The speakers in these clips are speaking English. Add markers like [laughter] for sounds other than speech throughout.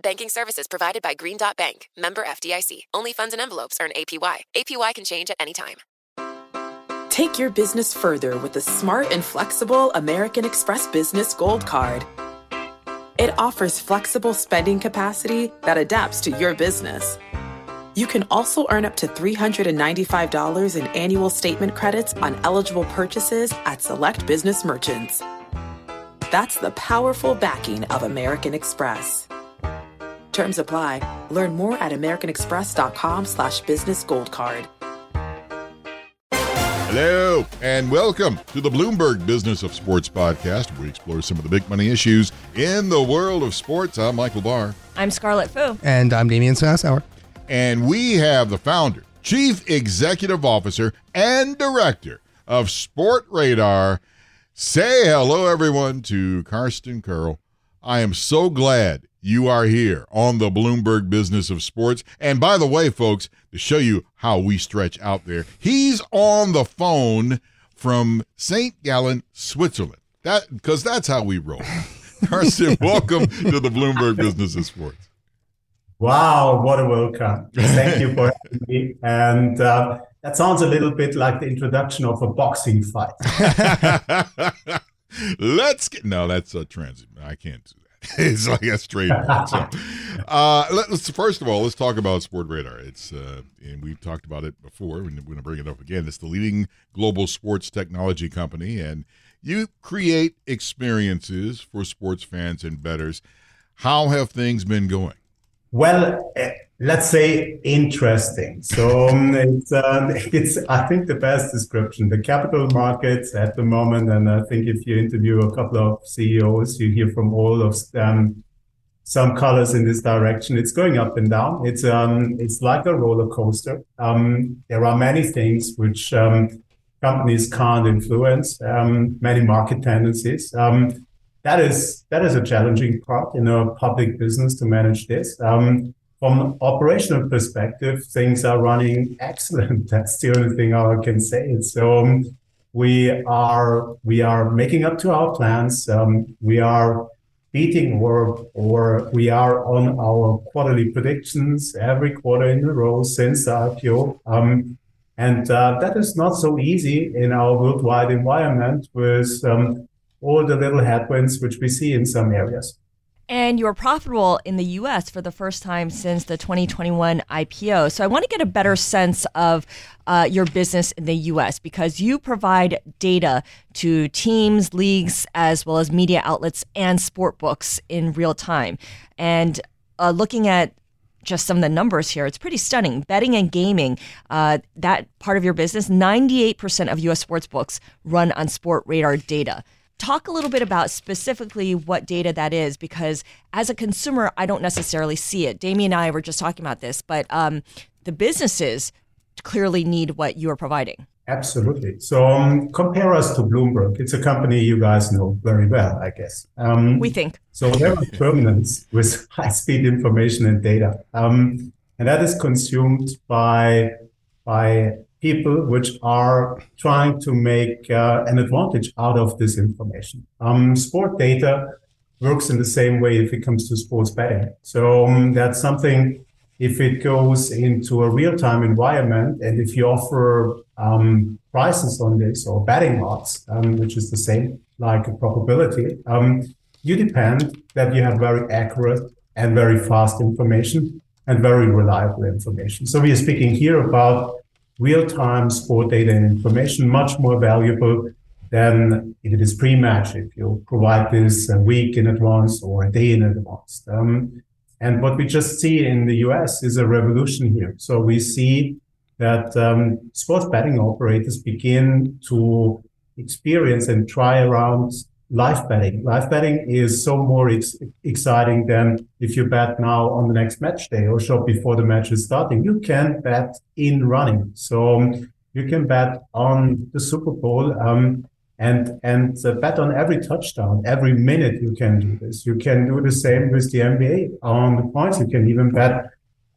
Banking services provided by Green Dot Bank, member FDIC. Only funds and envelopes earn APY. APY can change at any time. Take your business further with the smart and flexible American Express Business Gold Card. It offers flexible spending capacity that adapts to your business. You can also earn up to $395 in annual statement credits on eligible purchases at select business merchants. That's the powerful backing of American Express. Terms apply. Learn more at americanexpress.com slash business gold card. Hello, and welcome to the Bloomberg Business of Sports podcast, where we explore some of the big money issues in the world of sports. I'm Michael Barr. I'm Scarlet Fu. And I'm Damian Sassower. And we have the founder, chief executive officer, and director of Sportradar. Say hello, everyone, to Carsten Koerl. I am so glad you are here on the Bloomberg Business of Sports. And by the way, folks, to show you how we stretch out there, he's on the phone from St. Gallen, Switzerland. That because that's how we roll. [laughs] Carsten, welcome to the Bloomberg Business of Sports. Wow, what a welcome. Thank you for [laughs] having me. And uh, that sounds a little bit like the introduction of a boxing fight. [laughs] Let's get no, that's a transit. I can't do that. [laughs] it's like a straight. so, uh, let, us first of all let's talk about Sportradar. It's uh, and we've talked about it before. and We're going to bring it up again. It's the leading global sports technology company, and you create experiences for sports fans and bettors. How have things been going? Well, uh, let's say interesting. So um, it's, um, [laughs] it's, I think, the best description. The capital markets at the moment, and I think if you interview a couple of CEOs, you hear from all of them some colors in this direction. It's going up and down. It's um, it's like a roller coaster. Um, there are many things which um, companies can't influence. Um, many market tendencies. Um, that is that is a challenging part in a public business to manage this. Um, from operational perspective, things are running excellent. [laughs] That's the only thing I can say. So um, we are we are making up to our plans. Um, we are beating or or we are on our quarterly predictions every quarter in a row since the IPO. Um, and uh, that is not so easy in our worldwide environment with um, all the little headwinds which we see in some areas. And you're profitable in the US for the first time since the 2021 IPO. So I want to get a better sense of uh, your business in the US because you provide data to teams, leagues, as well as media outlets and sport books in real time. And uh, looking at just some of the numbers here, it's pretty stunning. Betting and gaming, uh, that part of your business, 98% of US sports books run on Sportradar data. Talk a little bit about specifically what data that is, because as a consumer, I don't necessarily see it. Damian and I were just talking about this, but um, the businesses clearly need what you are providing. Absolutely. So um, compare us to Bloomberg. It's a company you guys know very well, I guess. Um, we think. So there are terminals [laughs] with high-speed information and data, um, and that is consumed by by people which are trying to make uh, an advantage out of this information. Um, sport data works in the same way if it comes to sports betting. So um, that's something if it goes into a real-time environment and if you offer um, prices on this or betting odds, um, which is the same like a probability, um, you depend that you have very accurate and very fast information and very reliable information. So we are speaking here about real-time sport data and information much more valuable than if it is pre-match, if you provide this a week in advance or a day in advance. Um, and what we just see in the US is a revolution here. So we see that um, sports betting operators begin to experience and try around live betting. Live betting is so more ex- exciting than if you bet now on the next match day or short before the match is starting. You can bet in running. So um, you can bet on the Super Bowl. Um, and and uh, bet on every touchdown, every minute you can do this. You can do the same with the NBA on the points. You can even bet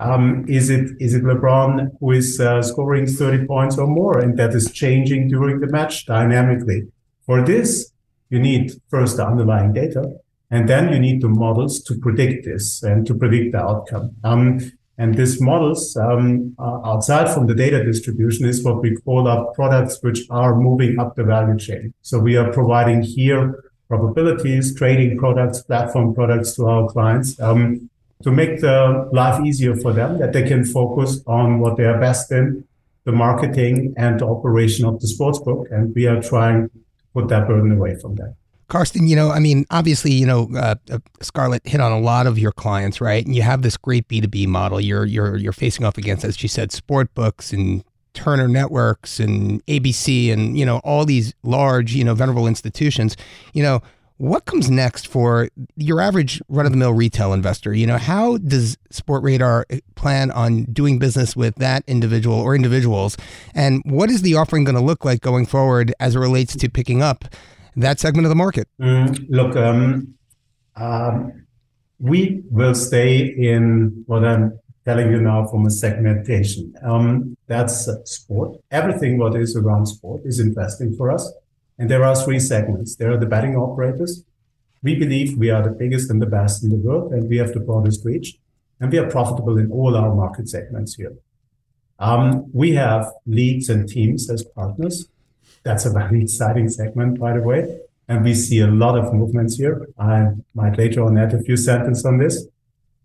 um, is it is it LeBron who is uh, scoring 30 points or more, and that is changing during the match dynamically. For this, you need first the underlying data, and then you need the models to predict this and to predict the outcome. Um, and these models, um, outside from the data distribution, is what we call our products which are moving up the value chain. So we are providing here probabilities, trading products, platform products to our clients um, to make the life easier for them, that they can focus on what they are best in, the marketing and the operation of the sportsbook. And we are trying put that burden away from them. Carsten, you know, I mean, obviously, you know, uh, uh, Scarlet hit on a lot of your clients, right? And you have this great B two B model. You're you're you're facing off against, as she said, sport books and Turner Networks and ABC and you know all these large, you know, venerable institutions. You know, what comes next for your average run of the mill retail investor? You know, how does Sportradar plan on doing business with that individual or individuals? And what is the offering going to look like going forward as it relates to picking up that segment of the market? Mm, look, um, um, we will stay in what I'm telling you now from a segmentation. Um, that's sport. Everything what is around sport is investing for us. And there are three segments. There are the betting operators. We believe we are the biggest and the best in the world, and we have the broadest reach, and we are profitable in all our market segments here. Um, we have leagues and teams as partners. That's a very [laughs] exciting segment, by the way. And we see a lot of movements here. I might later on add a few sentences on this.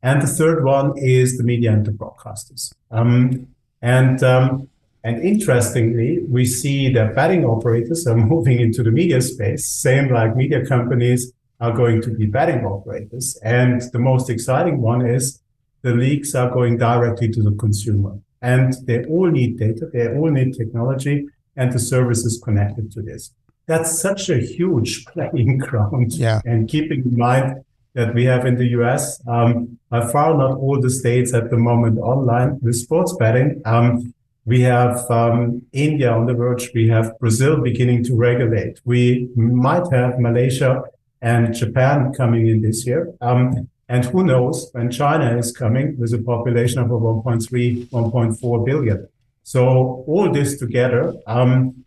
And the third one is the media and the broadcasters. Um, and um, and interestingly, we see that betting operators are [laughs] moving into the media space, same like media companies are going to be betting operators. And the most exciting one is the leagues are going directly to the consumer. And they all need data, they all need technology, and the services connected to this. That's such a huge [laughs] playing ground. Yeah. And keeping in mind that we have in the US, um, by far not all the states at the moment online with sports betting. Um, we have um, India on the verge. We have Brazil beginning to regulate. We might have Malaysia and Japan coming in this year. Um, and who knows when China is coming with a population of 1.3, 1.4 billion. So all this together um,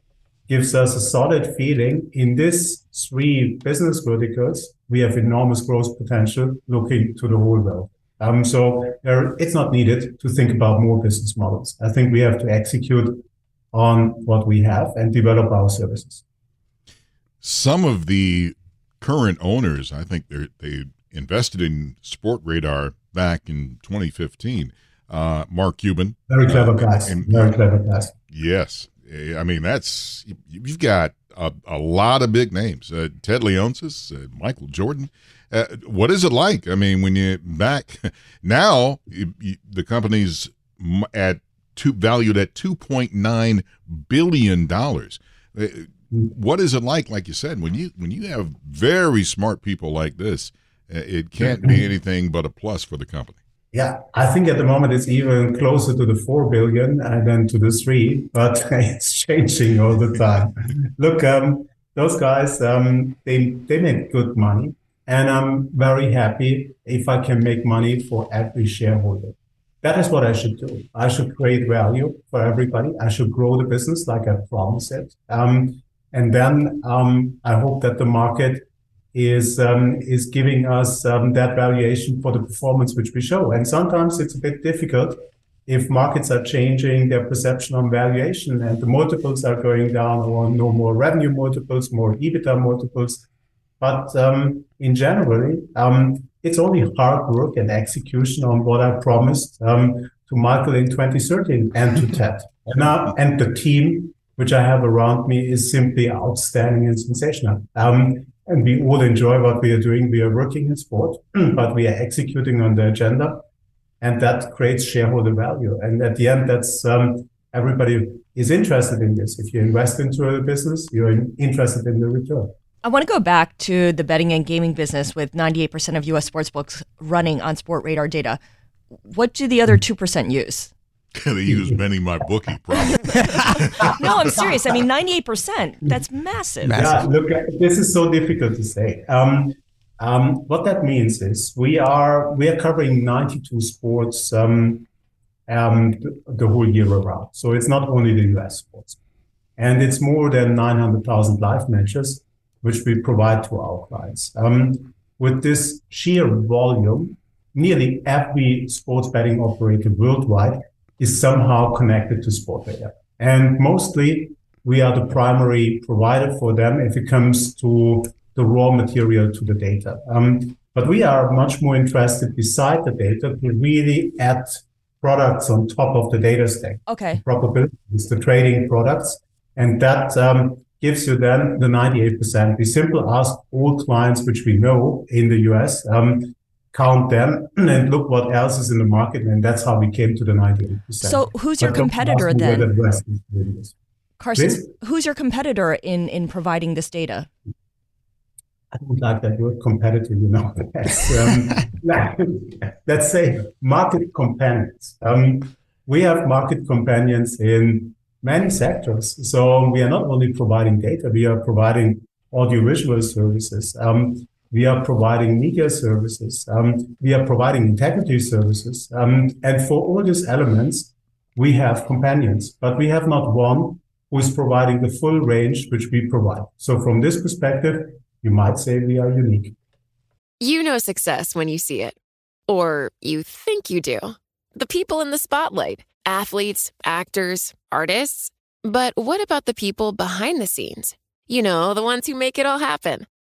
gives us a solid feeling in these three business verticals. We have enormous growth potential looking to the whole world. Um, so there, it's not needed to think about more business models. I think we have to execute on what we have and develop our services. Some of the current owners, I think they they invested in Sportradar back in 2015. Uh, Mark Cuban, very clever uh, very clever guys. Yes, I mean that's you've got a, a lot of big names: uh, Ted Leonsis, uh, Michael Jordan. Uh, what is it like? I mean, when you back [laughs] now, you, you, the company's at two valued at two point nine billion dollars. Uh, what is it like? Like you said, when you when you have very smart people like this, uh, it can't be anything but a plus for the company. Yeah, I think at the moment it's even closer to the four billion than to the three, but [laughs] it's changing all the time. Look, um, those guys, um, they they make good money. And I'm very happy if I can make money for every shareholder. That is what I should do. I should create value for everybody. I should grow the business like I promised it. Um, and then um, I hope that the market is um, is giving us um, that valuation for the performance which we show. And sometimes it's a bit difficult if markets are changing their perception on valuation and the multiples are going down or no more revenue multiples, more EBITDA multiples but um, in general, um, it's only hard work and execution on what I promised um, to Michael in 2013 and to Ted. And, and the team which I have around me is simply outstanding and sensational. Um, and we all enjoy what we are doing. We are working in sport, [clears throat] but we are executing on the agenda, and that creates shareholder value. And at the end, that's um, everybody is interested in this. If you invest into a business, you're interested in the return. I want to go back to the betting and gaming business with 98% of US sportsbooks running on Sportradar data. What do the other 2% use? [laughs] they use [laughs] many my bookie probably. [laughs] no, I'm serious. I mean, 98%. That's massive. Yeah, look, this is so difficult to say. Um, um, what that means is we are we are covering 92 sports um, um, the whole year around. So it's not only the US sports, and it's more than 900,000 live matches which we provide to our clients. Um, with this sheer volume, nearly every sports betting operator worldwide is somehow connected to sport data. And mostly we are the primary provider for them if it comes to the raw material to the data. Um, but we are much more interested beside the data to really add products on top of the data stack. Okay. Probabilities, the trading products. And that um, gives you then the 98%. We simply ask all clients, which we know in the US, um, count them [clears throat] and look what else is in the market. And that's how we came to the 98%. So who's your But competitor don't ask me then? the. Carsten, Please? who's your competitor in, in providing this data? I don't like that word competitive, you know. [laughs] That's, um, [laughs] let's say market companions. Um, we have market companions in many sectors. So we are not only providing data, we are providing audiovisual services. Um, we are providing media services. Um, we are providing integrity services. Um, and for all these elements, we have companions, but we have not one who is providing the full range which we provide. So from this perspective, you might say we are unique. You know success when you see it. Or you think you do. The people in the spotlight athletes, actors, artists. But what about the people behind the scenes? You know, the ones who make it all happen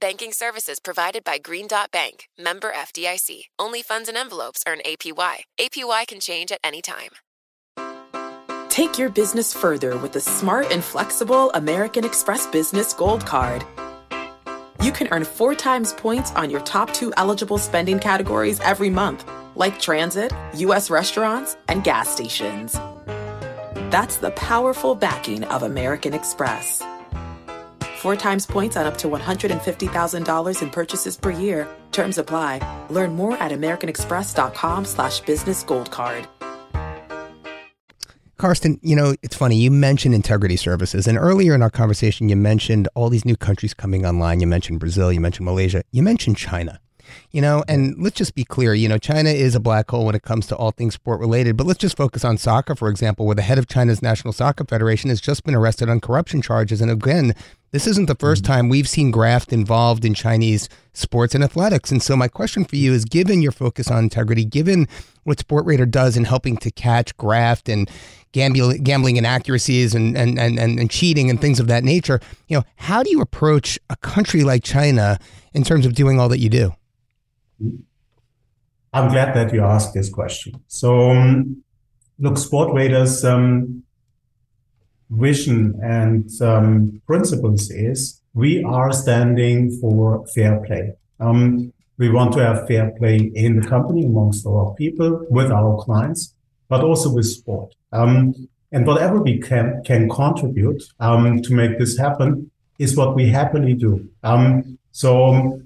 Banking services provided by Green Dot Bank, member FDIC. Only funds and envelopes earn APY. APY can change at any time. Take your business further with the smart and flexible American Express Business Gold Card. You can earn four times points on your top two eligible spending categories every month, like transit, U.S. restaurants, and gas stations. That's the powerful backing of American Express. Four times points on up to $150,000 in purchases per year. Terms apply. Learn more at americanexpress.com slash business gold card. Carsten, you know, it's funny. You mentioned integrity services. And earlier in our conversation, you mentioned all these new countries coming online. You mentioned Brazil, you mentioned Malaysia, you mentioned China. You know, and let's just be clear, you know, China is a black hole when it comes to all things sport related. But let's just focus on soccer, for example, where the head of China's National Soccer Federation has just been arrested on corruption charges. And again, this isn't the first mm-hmm. time we've seen graft involved in Chinese sports and athletics. And so, my question for you is given your focus on integrity, given what Sportradar does in helping to catch graft and gambling, gambling inaccuracies and, and, and, and, and cheating and things of that nature, you know, how do you approach a country like China in terms of doing all that you do? I'm glad that you asked this question. So, um, look, Sportradar's um, vision and um, principles is we are standing for fair play. Um, we want to have fair play in the company amongst our people, with our clients, but also with sport. Um, and whatever we can can contribute um, to make this happen is what we happily do. So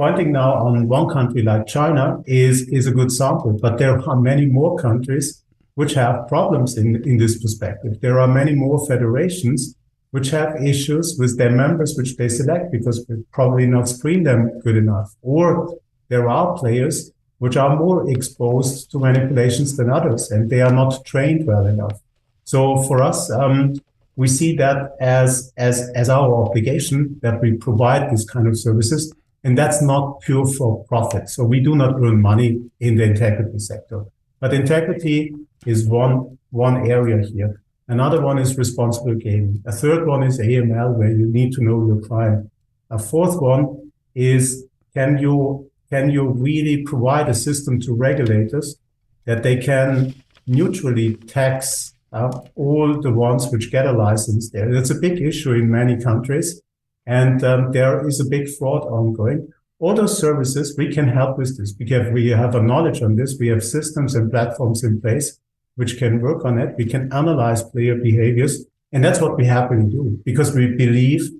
pointing now on one country like China is, is a good sample, but there are many more countries which have problems in, in this perspective. There are many more federations which have issues with their members, which they select because we probably not screen them good enough. Or there are players which are more exposed to manipulations than others, and they are not trained well enough. So for us, um, we see that as, as, as our obligation that we provide these kind of services and that's not pure for profit. So we do not earn money in the integrity sector. But integrity is one, one area here. Another one is responsible gaming. A third one is AML, where you need to know your client. A fourth one is can you can you really provide a system to regulators that they can neutrally tax uh, all the ones which get a license there? That's a big issue in many countries, and um, there is a big fraud ongoing. All those services we can help with this because we have a knowledge on this. We have systems and platforms in place which can work on it. We can analyze player behaviors, and that's what we happily do because we believe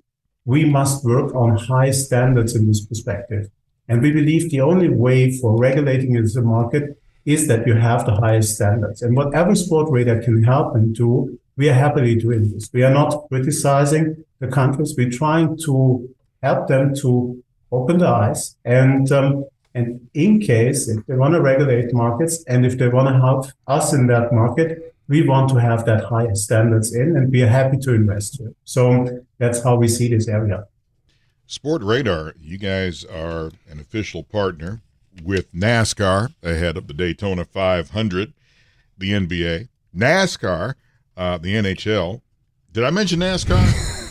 we must work on high standards in this perspective. And we believe the only way for regulating in the market is that you have the highest standards. And whatever Sportradar can help and do, we are happily doing this. We are not criticizing the countries. We're trying to help them to open the eyes and um, and in case if they want to regulate markets and if they want to help us in that market, we want to have that higher standards in and we are happy to invest. So that's how we see this area. Sportradar, you guys are an official partner with NASCAR ahead of the Daytona 500, the NBA, NASCAR, uh, the NHL. Did I mention NASCAR? [laughs]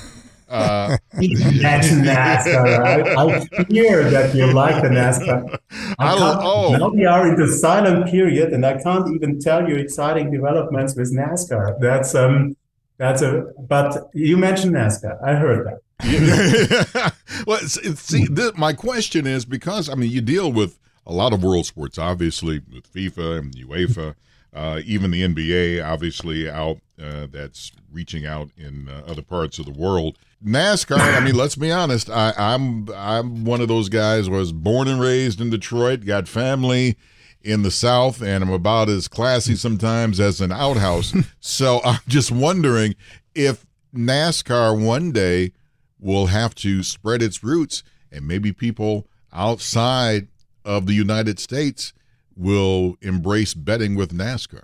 Uh, mention NASCAR. I, I hear that you like the NASCAR. I oh. Now we are in the silent period, and I can't even tell you exciting developments with NASCAR. That's um, that's a. But you mentioned NASCAR. I heard that. [laughs] well, see, this, my question is because I mean, you deal with a lot of world sports, obviously with FIFA and UEFA, uh, even the NBA, obviously out uh, that's reaching out in uh, other parts of the world. NASCAR. I mean, let's be honest. I, I'm I'm one of those guys. Was born and raised in Detroit. Got family in the South, and I'm about as classy sometimes as an outhouse. [laughs] so I'm just wondering if NASCAR one day will have to spread its roots, and maybe people outside of the United States will embrace betting with NASCAR.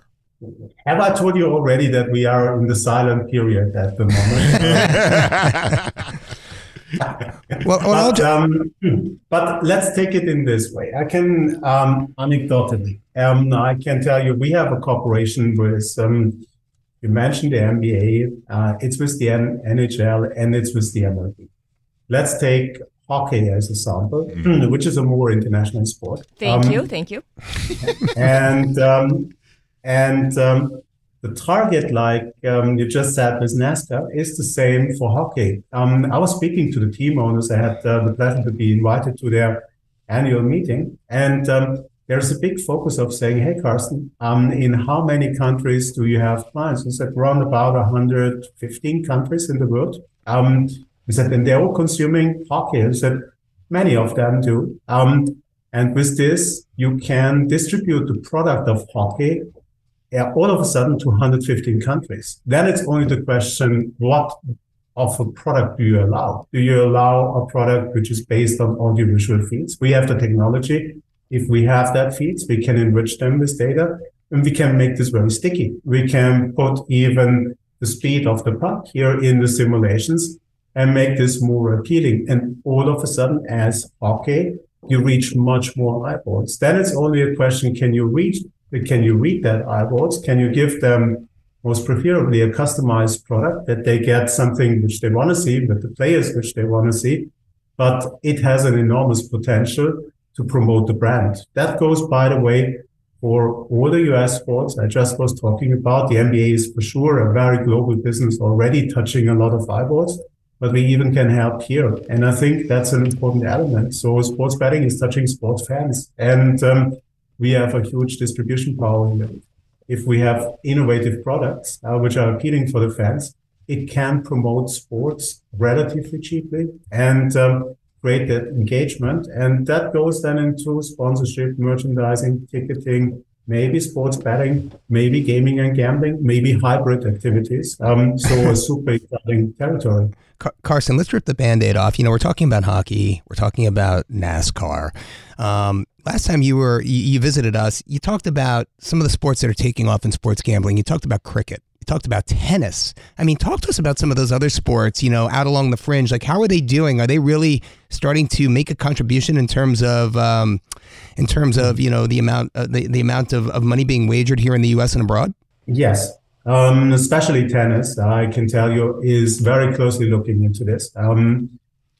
Have I told you already that we are in the silent period at the moment? [laughs] well, well but, um, but, let's take it in this way. I can, um, anecdotally, um, I can tell you we have a cooperation with, um, you mentioned the NBA, uh, it's with the NHL and it's with the MLB. Let's take hockey as a sample, mm. [clears throat] which is a more international sport. Thank um, you, thank you. [laughs] and um, and um, the target, like um, you just said with NASCAR, is the same for hockey. Um, I was speaking to the team owners. I had uh, the pleasure to be invited to their annual meeting. And um, there's a big focus of saying, hey, Carsten, um, in how many countries do you have clients? We said around about 115 countries in the world. Um, said, and they're all consuming hockey. Said, many of them do. Um, and with this, you can distribute the product of hockey all of a sudden to 115 countries. Then it's only the question, what of a product do you allow? Do you allow a product which is based on audiovisual feeds? We have the technology. If we have that feeds, we can enrich them with data and we can make this very sticky. We can put even the speed of the puck here in the simulations and make this more appealing. And all of a sudden, as okay, you reach much more eyeballs. Then it's only a question, can you reach can you read that eyeballs? Can you give them most preferably a customized product that they get something which they want to see with the players which they want to see, but it has an enormous potential to promote the brand. That goes, by the way, for all the US sports I just was talking about. The NBA is for sure a very global business already touching a lot of eyeballs, but we even can help here. And I think that's an important element. So sports betting is touching sports fans. And um, we have a huge distribution power here. If we have innovative products uh, which are appealing for the fans, it can promote sports relatively cheaply and um, create that engagement. And that goes then into sponsorship, merchandising, ticketing, maybe sports betting, maybe gaming and gambling, maybe hybrid activities. Um, so a super exciting territory. Carsten, let's rip the band aid off. You know, we're talking about hockey, we're talking about NASCAR. Um, last time you were, you, you visited us, you talked about some of the sports that are taking off in sports gambling. You talked about cricket. You talked about tennis. I mean, talk to us about some of those other sports, you know, out along the fringe. Like, how are they doing? Are they really starting to make a contribution in terms of, um, in terms of, you know, the amount, uh, the, the amount of, of money being wagered here in the U.S. and abroad? Yes, um, especially tennis, I can tell you, is very closely looking into this. Um,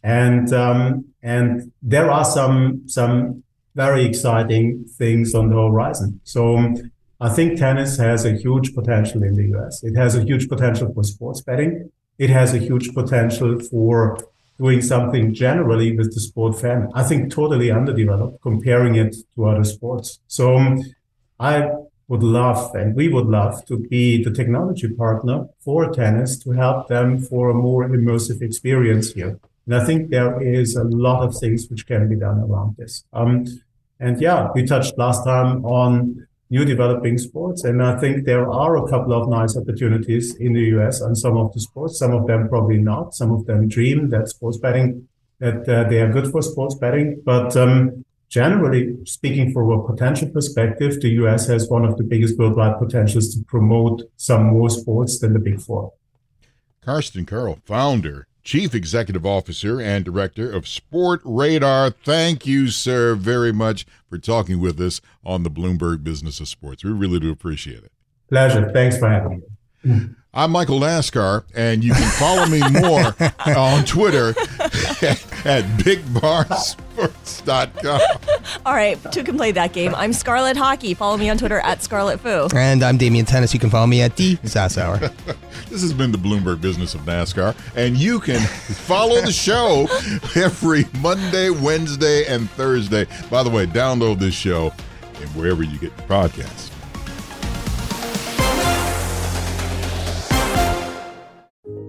And um, and there are some some very exciting things on the horizon. So um, I think tennis has a huge potential in the US. It has a huge potential for sports betting. It has a huge potential for doing something generally with the sport fan. I think totally underdeveloped comparing it to other sports. So um, I would love and we would love to be the technology partner for tennis to help them for a more immersive experience here. And I think there is a lot of things which can be done around this. Um, and yeah, we touched last time on new developing sports. And I think there are a couple of nice opportunities in the US on some of the sports. Some of them probably not. Some of them dream that sports betting, that uh, they are good for sports betting. But um, generally speaking, from a potential perspective, the US has one of the biggest worldwide potentials to promote some more sports than the big four. Carsten Koerl, founder Chief Executive Officer and Director of Sportradar. Thank you, sir, very much for talking with us on the Bloomberg Business of Sports. We really do appreciate it. Pleasure. Thanks for having me. I'm Michael NASCAR, and you can follow me more [laughs] on Twitter [laughs] at BigBarSports.com. [laughs] All right, two can play that game. I'm Scarlet Hockey. Follow me on Twitter at Scarlet Fu. And I'm Damian Tennis. You can follow me at the SAS Hour. [laughs] this has been the Bloomberg Business of NASCAR, and you can follow the show [laughs] every Monday, Wednesday, and Thursday. By the way, download this show and wherever you get your podcasts.